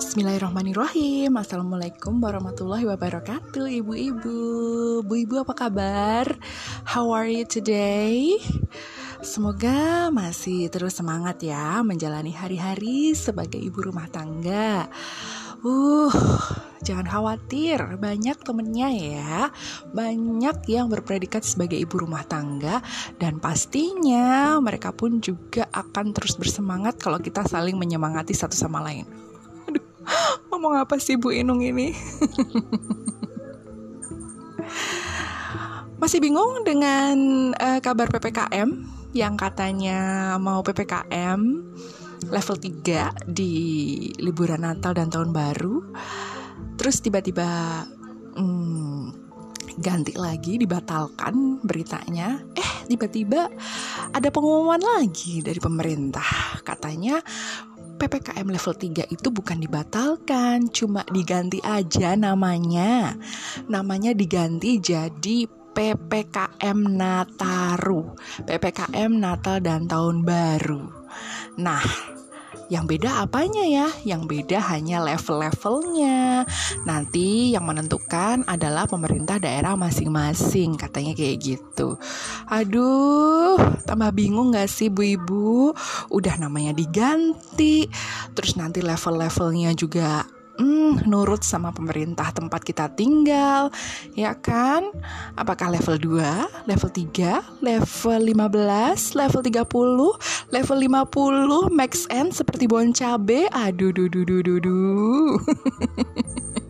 Bismillahirrahmanirrahim Assalamualaikum warahmatullahi wabarakatuh Ibu-ibu Bu-ibu apa kabar? How are you today? Semoga masih terus semangat ya Menjalani hari-hari sebagai ibu rumah tangga Uh, jangan khawatir, banyak temennya ya. Banyak yang berpredikat sebagai ibu rumah tangga dan pastinya mereka pun juga akan terus bersemangat kalau kita saling menyemangati satu sama lain. Ngomong apa sih Bu Inung ini? Masih bingung dengan uh, kabar PPKM yang katanya mau PPKM? level 3 di liburan Natal dan Tahun Baru. Terus tiba-tiba hmm, ganti lagi dibatalkan beritanya. Eh, tiba-tiba ada pengumuman lagi dari pemerintah. Katanya PPKM level 3 itu bukan dibatalkan, cuma diganti aja namanya. Namanya diganti jadi PPKM Nataru, PPKM Natal dan Tahun Baru. Nah, yang beda apanya ya? Yang beda hanya level-levelnya. Nanti yang menentukan adalah pemerintah daerah masing-masing, katanya kayak gitu. Aduh, tambah bingung gak sih bu ibu? Udah namanya diganti, terus nanti level-levelnya juga hmm, nurut sama pemerintah tempat kita tinggal, ya kan? Apakah level 2, level 3, level 15, level 30, level 50, max end seperti bon cabe? Aduh, duh, duh, duh, duh, duh.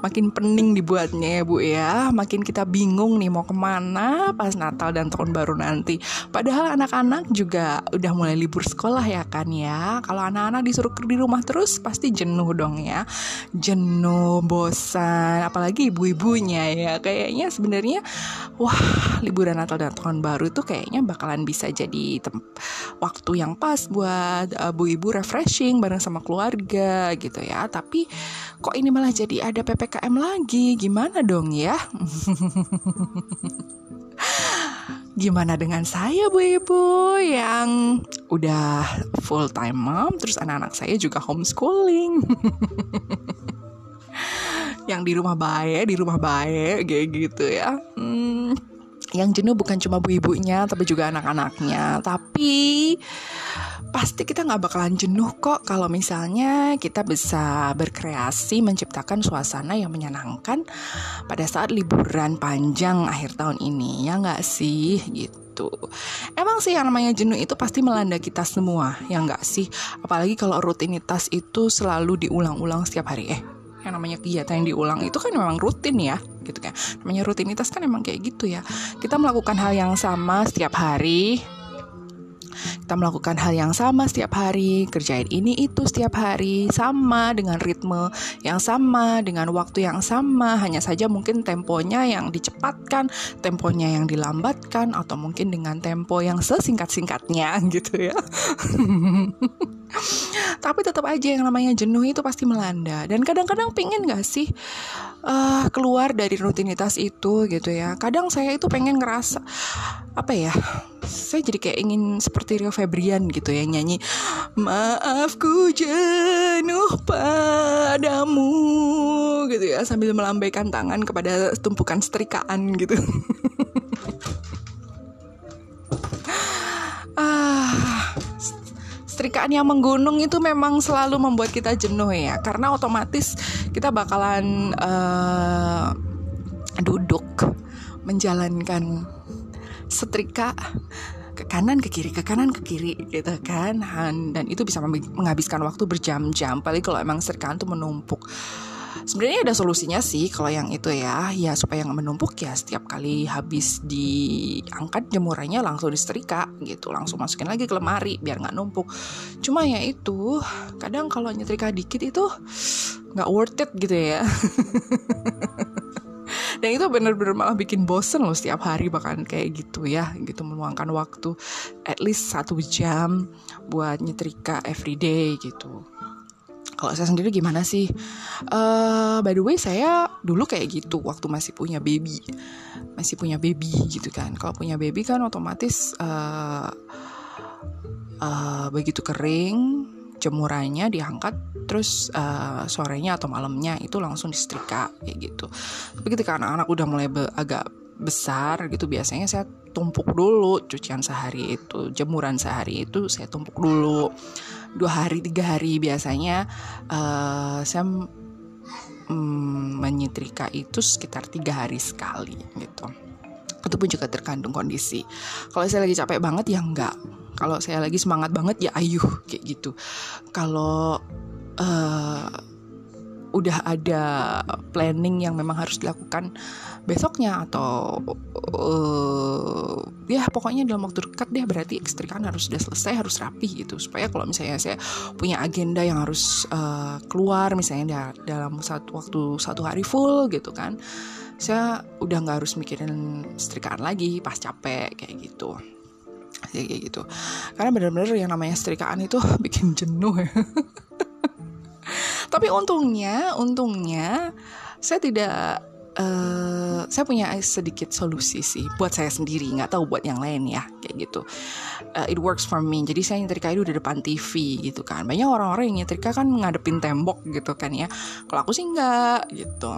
makin pening dibuatnya ya bu ya. Makin kita bingung nih mau ke mana pas Natal dan Tahun Baru nanti. Padahal anak-anak juga udah mulai libur sekolah ya kan ya. Kalau anak-anak disuruh di rumah terus pasti jenuh dong ya. Jenuh bosan apalagi ibu-ibunya ya. Kayaknya sebenarnya wah liburan Natal dan Tahun Baru itu kayaknya bakalan bisa jadi waktu yang pas buat uh, bu ibu refreshing bareng sama keluarga gitu ya. Tapi kok ini malah jadi ada PPKM lagi. Gimana dong ya? Gimana dengan saya bu ibu yang udah full time mom terus anak-anak saya juga homeschooling? Yang di rumah baik di rumah baik kayak gitu ya. Hmm, yang jenuh bukan cuma bu ibunya tapi juga anak-anaknya. Tapi pasti kita nggak bakalan jenuh kok kalau misalnya kita bisa berkreasi menciptakan suasana yang menyenangkan pada saat liburan panjang akhir tahun ini. Ya nggak sih? Gitu. Emang sih yang namanya jenuh itu pasti melanda kita semua. Ya nggak sih? Apalagi kalau rutinitas itu selalu diulang-ulang setiap hari. Eh yang namanya kegiatan yang diulang itu kan memang rutin ya gitu kan. Namanya rutinitas kan emang kayak gitu ya. Kita melakukan hal yang sama setiap hari kita melakukan hal yang sama setiap hari, kerjain ini itu setiap hari, sama dengan ritme yang sama, dengan waktu yang sama, hanya saja mungkin temponya yang dicepatkan, temponya yang dilambatkan, atau mungkin dengan tempo yang sesingkat-singkatnya gitu ya. Tapi tetap aja yang namanya jenuh itu pasti melanda. Dan kadang-kadang pingin gak sih uh, Keluar dari rutinitas itu gitu ya. Kadang saya itu pengen ngerasa Apa ya Saya jadi kayak ingin seperti Rio Febrian gitu ya Nyanyi Maafku jenuh padamu Gitu ya Sambil melambaikan tangan kepada tumpukan setrikaan gitu setrikaan yang menggunung itu memang selalu membuat kita jenuh ya. Karena otomatis kita bakalan uh, duduk menjalankan setrika ke kanan ke kiri ke kanan ke kiri gitu kan. Dan itu bisa menghabiskan waktu berjam-jam. Paling kalau emang setrikaan itu menumpuk sebenarnya ada solusinya sih kalau yang itu ya. Ya supaya nggak menumpuk ya setiap kali habis diangkat jemurannya langsung disetrika gitu. Langsung masukin lagi ke lemari biar nggak numpuk. Cuma ya itu kadang kalau nyetrika dikit itu nggak worth it gitu ya. Dan itu bener-bener malah bikin bosen loh setiap hari bahkan kayak gitu ya gitu meluangkan waktu at least satu jam buat nyetrika everyday gitu kalau saya sendiri gimana sih? Uh, by the way, saya dulu kayak gitu waktu masih punya baby, masih punya baby gitu kan. Kalau punya baby kan otomatis uh, uh, begitu kering, jemurannya diangkat terus uh, sorenya atau malamnya itu langsung disetrika kayak gitu tapi ketika anak-anak udah mulai be agak besar gitu biasanya saya tumpuk dulu cucian sehari itu jemuran sehari itu saya tumpuk dulu dua hari tiga hari biasanya uh, saya mm, menyetrika itu sekitar tiga hari sekali gitu. Itu pun juga terkandung kondisi. Kalau saya lagi capek banget ya enggak. Kalau saya lagi semangat banget ya ayuh kayak gitu. Kalau uh, udah ada planning yang memang harus dilakukan besoknya atau uh, ya pokoknya dalam waktu dekat deh berarti ekstrikan harus sudah selesai harus rapi gitu. Supaya kalau misalnya saya punya agenda yang harus uh, keluar misalnya dalam satu waktu satu hari full gitu kan saya udah nggak harus mikirin setrikaan lagi pas capek kayak gitu. Kayak gitu. Karena benar-benar yang namanya setrikaan itu bikin jenuh ya tapi untungnya untungnya saya tidak uh, saya punya sedikit solusi sih buat saya sendiri nggak tahu buat yang lain ya kayak gitu. Uh, it works for me. Jadi saya nyetrika itu di depan TV gitu kan. Banyak orang-orang yang nyetrika kan ngadepin tembok gitu kan ya. Kalau aku sih nggak gitu.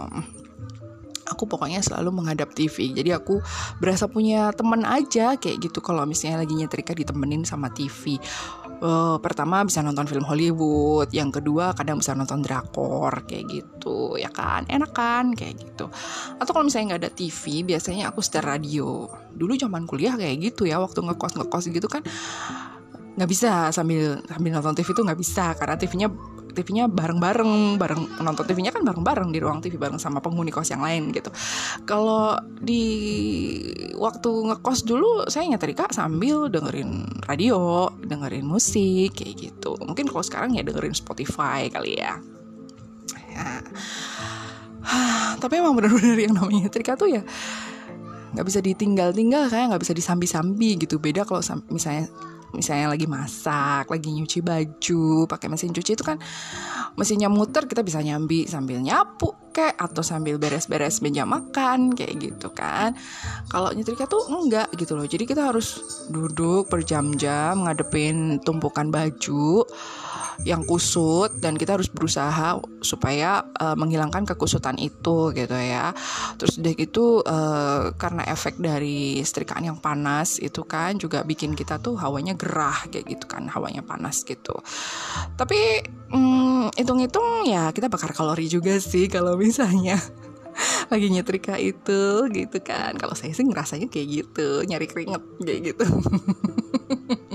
Aku pokoknya selalu menghadap TV jadi aku berasa punya temen aja kayak gitu. Kalau misalnya lagi nyetrika ditemenin sama TV uh, pertama bisa nonton film Hollywood, yang kedua kadang bisa nonton drakor kayak gitu, ya kan, enak kan kayak gitu. Atau kalau misalnya nggak ada TV, biasanya aku setel radio. Dulu zaman kuliah kayak gitu ya, waktu ngekos ngekos gitu kan nggak bisa sambil sambil nonton TV itu nggak bisa karena TV-nya TV-nya bareng-bareng, bareng nonton TV-nya kan bareng-bareng di ruang TV bareng sama penghuni kos yang lain gitu. Kalau di waktu ngekos dulu saya nyetrika sambil dengerin radio, dengerin musik kayak gitu. Mungkin kalau sekarang ya dengerin Spotify kali ya. ya. Tapi emang benar-benar yang namanya nyetrika tuh ya nggak bisa ditinggal-tinggal kayak nggak bisa disambi-sambi gitu beda kalau misalnya misalnya lagi masak, lagi nyuci baju, pakai mesin cuci itu kan mesinnya muter kita bisa nyambi sambil nyapu kayak atau sambil beres-beres meja makan kayak gitu kan. Kalau nyetrika tuh enggak gitu loh. Jadi kita harus duduk berjam-jam ngadepin tumpukan baju yang kusut dan kita harus berusaha supaya uh, menghilangkan kekusutan itu gitu ya. Terus udah gitu uh, karena efek dari setrikaan yang panas itu kan juga bikin kita tuh hawanya gerah kayak gitu kan, hawanya panas gitu. Tapi um, hitung-hitung ya kita bakar kalori juga sih kalau misalnya lagi nyetrika itu gitu kan kalau saya sih ngerasanya kayak gitu nyari keringet kayak gitu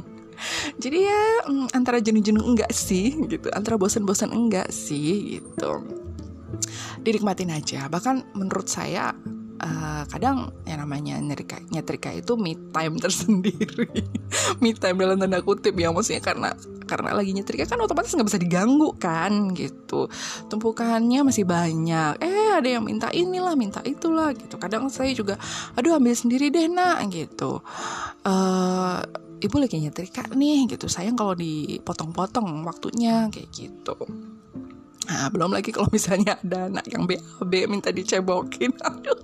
jadi ya mm, antara jenuh-jenuh enggak sih gitu. Antara bosan-bosan enggak sih gitu. Dinikmatin aja. Bahkan menurut saya uh, kadang yang namanya nyetrika, nyetrika itu me time tersendiri. Me time dalam tanda kutip ya maksudnya karena karena lagi nyetrika kan otomatis nggak bisa diganggu kan gitu. Tumpukannya masih banyak. Eh ada yang minta inilah minta itulah gitu. Kadang saya juga aduh ambil sendiri deh nak gitu. Uh, ibu lagi nyetrika nih gitu sayang kalau dipotong-potong waktunya kayak gitu Nah, belum lagi kalau misalnya ada anak yang BAB minta dicebokin. Aduh.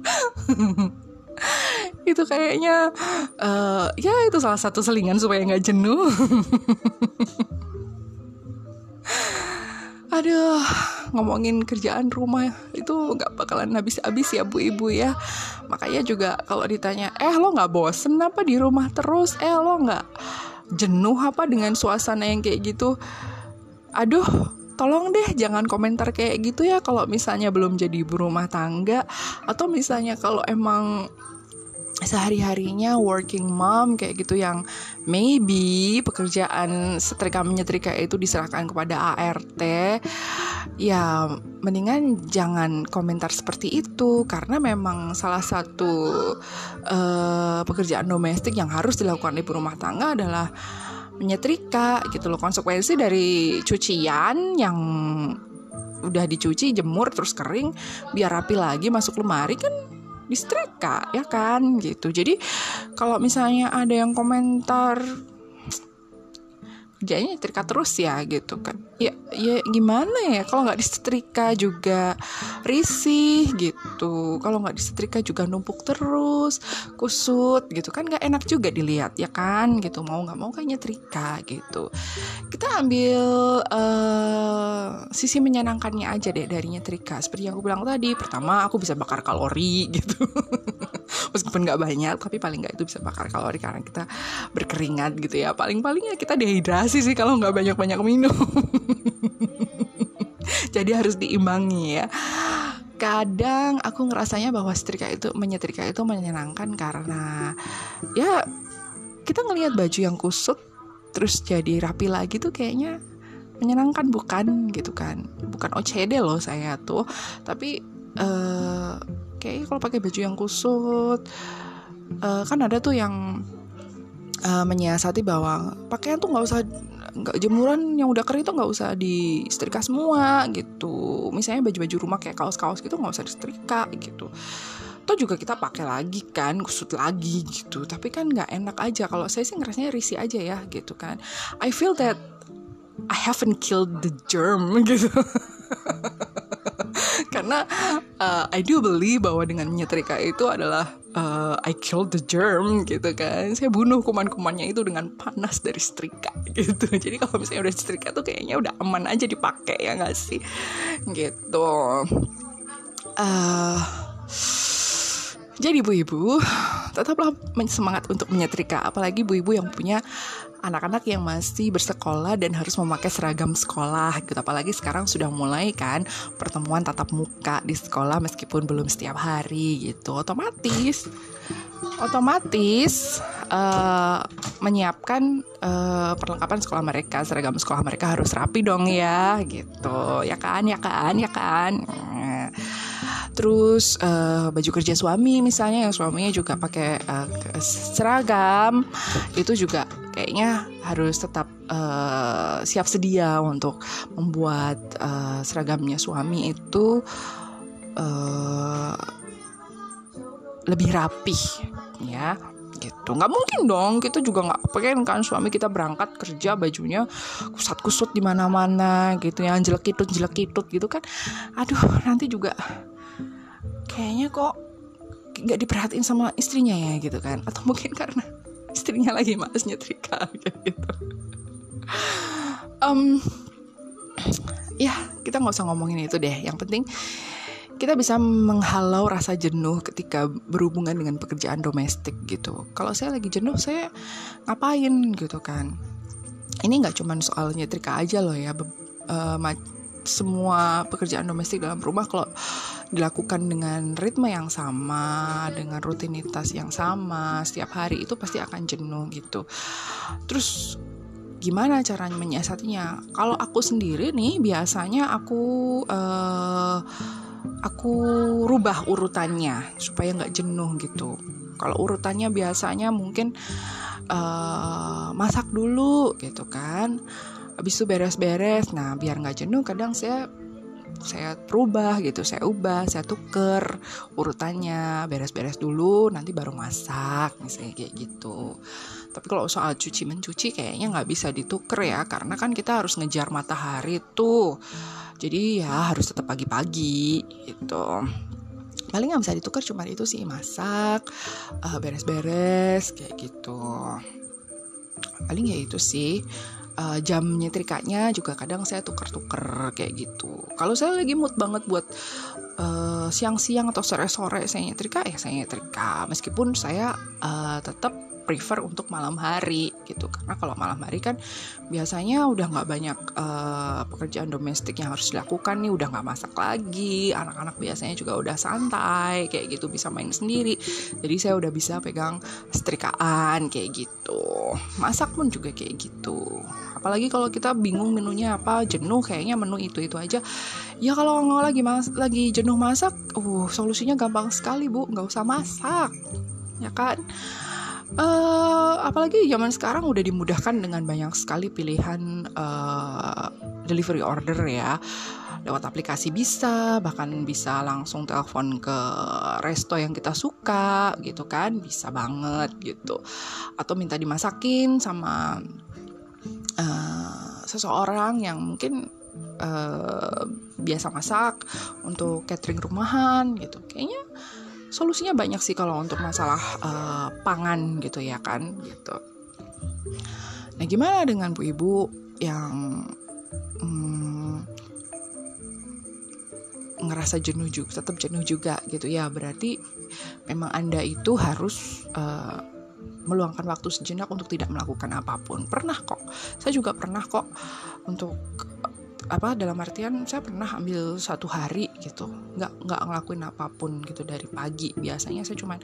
itu kayaknya uh, ya itu salah satu selingan supaya nggak jenuh. Aduh, ngomongin kerjaan rumah itu nggak bakalan habis-habis ya bu ibu ya. Makanya juga kalau ditanya, eh lo nggak bosen apa di rumah terus? Eh lo nggak jenuh apa dengan suasana yang kayak gitu? Aduh, tolong deh jangan komentar kayak gitu ya kalau misalnya belum jadi ibu rumah tangga atau misalnya kalau emang sehari-harinya working mom kayak gitu yang maybe pekerjaan setrika menyetrika itu diserahkan kepada ART ya mendingan jangan komentar seperti itu karena memang salah satu uh, pekerjaan domestik yang harus dilakukan ibu rumah tangga adalah menyetrika gitu loh. Konsekuensi dari cucian yang udah dicuci jemur terus kering biar rapi lagi masuk lemari kan disetrika ya kan gitu. Jadi kalau misalnya ada yang komentar kerjanya nyetrika terus ya gitu kan. Ya ya gimana ya kalau nggak disetrika juga risih gitu. Kalau nggak disetrika juga numpuk terus kusut gitu kan nggak enak juga dilihat ya kan gitu. Mau nggak mau kan nyetrika gitu. Kita ambil uh, sisi menyenangkannya aja deh dari nyetrika seperti yang aku bilang tadi pertama aku bisa bakar kalori gitu. Meskipun nggak banyak tapi paling nggak itu bisa bakar kalori karena kita berkeringat gitu ya. Paling palingnya kita dehidrasi sih kalau nggak banyak banyak minum. Jadi harus diimbangi ya. Kadang aku ngerasanya bahwa setrika itu menyetrika itu menyenangkan karena ya kita ngelihat baju yang kusut terus jadi rapi lagi tuh kayaknya menyenangkan. Bukan gitu kan. Bukan OCD loh saya tuh. Tapi uh, kayak kalau pakai baju yang kusut uh, kan ada tuh yang uh, menyiasati bahwa pakaian tuh nggak usah nggak jemuran yang udah kering tuh nggak usah disetrika semua gitu. Misalnya baju-baju rumah kayak kaos-kaos gitu nggak usah disetrika gitu. Toh juga kita pakai lagi kan kusut lagi gitu. Tapi kan nggak enak aja. Kalau saya sih ngerasanya risih aja ya gitu kan. I feel that I haven't killed the germ gitu karena uh, I do believe bahwa dengan menyetrika itu adalah uh, I killed the germ gitu kan. Saya bunuh kuman-kumannya itu dengan panas dari setrika gitu. Jadi kalau misalnya udah setrika tuh kayaknya udah aman aja dipakai ya nggak sih? Gitu. Uh, jadi ibu-ibu tetaplah semangat untuk menyetrika. Apalagi ibu-ibu yang punya anak-anak yang masih bersekolah dan harus memakai seragam sekolah gitu. Apalagi sekarang sudah mulai kan pertemuan tatap muka di sekolah meskipun belum setiap hari gitu. Otomatis otomatis uh, menyiapkan uh, perlengkapan sekolah mereka seragam sekolah mereka harus rapi dong ya gitu. Ya kan ya kan ya kan terus uh, baju kerja suami misalnya yang suaminya juga pakai uh, seragam itu juga kayaknya harus tetap uh, siap sedia untuk membuat uh, seragamnya suami itu uh, lebih rapih ya gitu. Nggak mungkin dong kita juga nggak pengen kan suami kita berangkat kerja bajunya kusat kusut di mana mana gitu yang jelek jelekitut jelekitut gitu kan. Aduh nanti juga kayaknya kok nggak diperhatiin sama istrinya ya gitu kan. Atau mungkin karena istrinya lagi males nyetrika gitu. Um, ya kita nggak usah ngomongin itu deh. Yang penting kita bisa menghalau rasa jenuh ketika berhubungan dengan pekerjaan domestik gitu. Kalau saya lagi jenuh saya ngapain gitu kan. Ini nggak cuma soal nyetrika aja loh ya. Uh, semua pekerjaan domestik dalam rumah kalau dilakukan dengan ritme yang sama, dengan rutinitas yang sama setiap hari itu pasti akan jenuh gitu. Terus gimana caranya menyiasatinya? Kalau aku sendiri nih biasanya aku uh, aku rubah urutannya supaya nggak jenuh gitu. Kalau urutannya biasanya mungkin uh, masak dulu gitu kan habis itu beres-beres. Nah biar nggak jenuh kadang saya saya rubah gitu. Saya ubah saya tuker urutannya. Beres-beres dulu nanti baru masak misalnya kayak gitu. Tapi kalau soal cuci mencuci kayaknya nggak bisa dituker ya. Karena kan kita harus ngejar matahari tuh. Jadi ya harus tetap pagi-pagi gitu. Paling nggak bisa ditukar cuma itu sih masak eh, beres-beres kayak gitu. Paling ya itu sih uh, jam nyetrikanya juga kadang saya tuker-tuker kayak gitu. Kalau saya lagi mood banget buat uh, siang-siang atau sore-sore saya nyetrika ya saya nyetrika meskipun saya uh, tetap prefer untuk malam hari gitu. Karena kalau malam hari kan biasanya udah nggak banyak uh, pekerjaan domestik yang harus dilakukan nih udah nggak masak lagi anak-anak biasanya juga udah santai kayak gitu bisa main sendiri. Jadi saya udah bisa pegang setrikaan kayak gitu. Masak pun juga kayak gitu. Apalagi kalau kita bingung menunya apa jenuh kayaknya menu itu itu aja. Ya kalau nggak lagi mas lagi jenuh masak uh solusinya gampang sekali bu. Nggak usah masak ya kan uh, apalagi zaman sekarang udah dimudahkan dengan banyak sekali pilihan uh, delivery order ya. Lewat aplikasi bisa bahkan bisa langsung telepon ke resto yang kita suka gitu kan. Bisa banget gitu. Atau minta dimasakin sama uh, seseorang yang mungkin uh, biasa masak untuk catering rumahan gitu. Kayaknya solusinya banyak sih kalau untuk masalah uh, pangan gitu ya kan gitu. Nah gimana dengan bu ibu yang hmm, ngerasa jenuh juga tetap jenuh juga gitu ya? Berarti memang anda itu harus uh, meluangkan waktu sejenak untuk tidak melakukan apa pun. Pernah kok. Saya juga pernah kok untuk apa dalam artian saya pernah ambil satu hari gitu. Nggak nggak ngelakuin apa pun gitu dari pagi. Biasanya saya cuman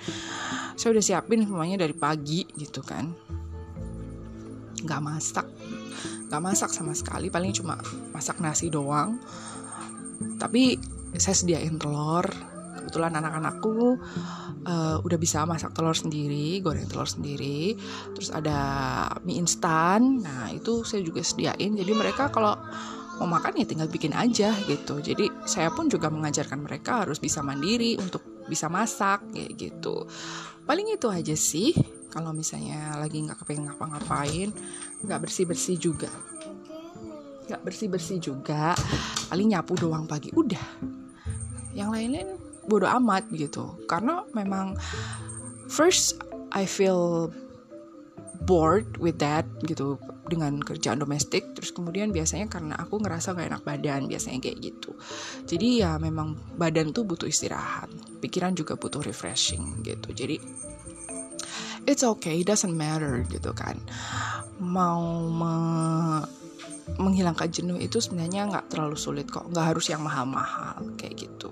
saya udah siapin semuanya dari pagi gitu kan. Nggak masak. Nggak masak sama sekali. Paling cuma masak nasi doang. Tapi saya sediain telur. Kebetulan anak-anakku uh, udah bisa masak telur sendiri goreng telur sendiri. Terus ada mie instan. Nah itu saya juga sediain. Jadi mereka kalau mau makan ya tinggal bikin aja gitu. Jadi saya pun juga mengajarkan mereka harus bisa mandiri untuk bisa masak kayak gitu. Paling itu aja sih kalau misalnya lagi nggak kepengen ngapa-ngapain nggak bersih bersih juga. Nggak bersih bersih juga paling nyapu doang pagi udah. Yang lain-lain bodoh amat gitu. Karena memang first I feel bored with that gitu dengan kerjaan domestik. Terus kemudian biasanya karena aku ngerasa gak enak badan biasanya kayak gitu. Jadi ya memang badan tuh butuh istirahat pikiran juga butuh refreshing gitu. Jadi it's okay doesn't matter gitu kan. Mau me menghilangkan jenuh itu sebenarnya nggak terlalu sulit kok nggak harus yang mahal-mahal kayak gitu.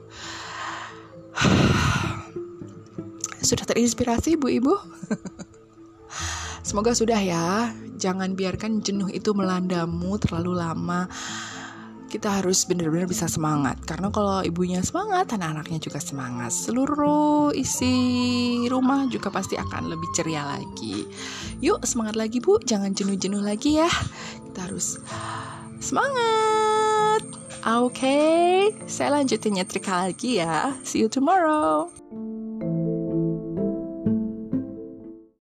Sudah terinspirasi bu ibu semoga sudah ya. Jangan biarkan jenuh itu melandamu terlalu lama. Kita harus benar-benar bisa semangat. Karena kalau ibunya semangat anak-anaknya juga semangat. Seluruh isi rumah juga pasti akan lebih ceria lagi. Yuk semangat lagi bu. Jangan jenuh-jenuh lagi ya. Kita harus semangat. Oke okay, saya lanjutin nyetrika lagi ya. See you tomorrow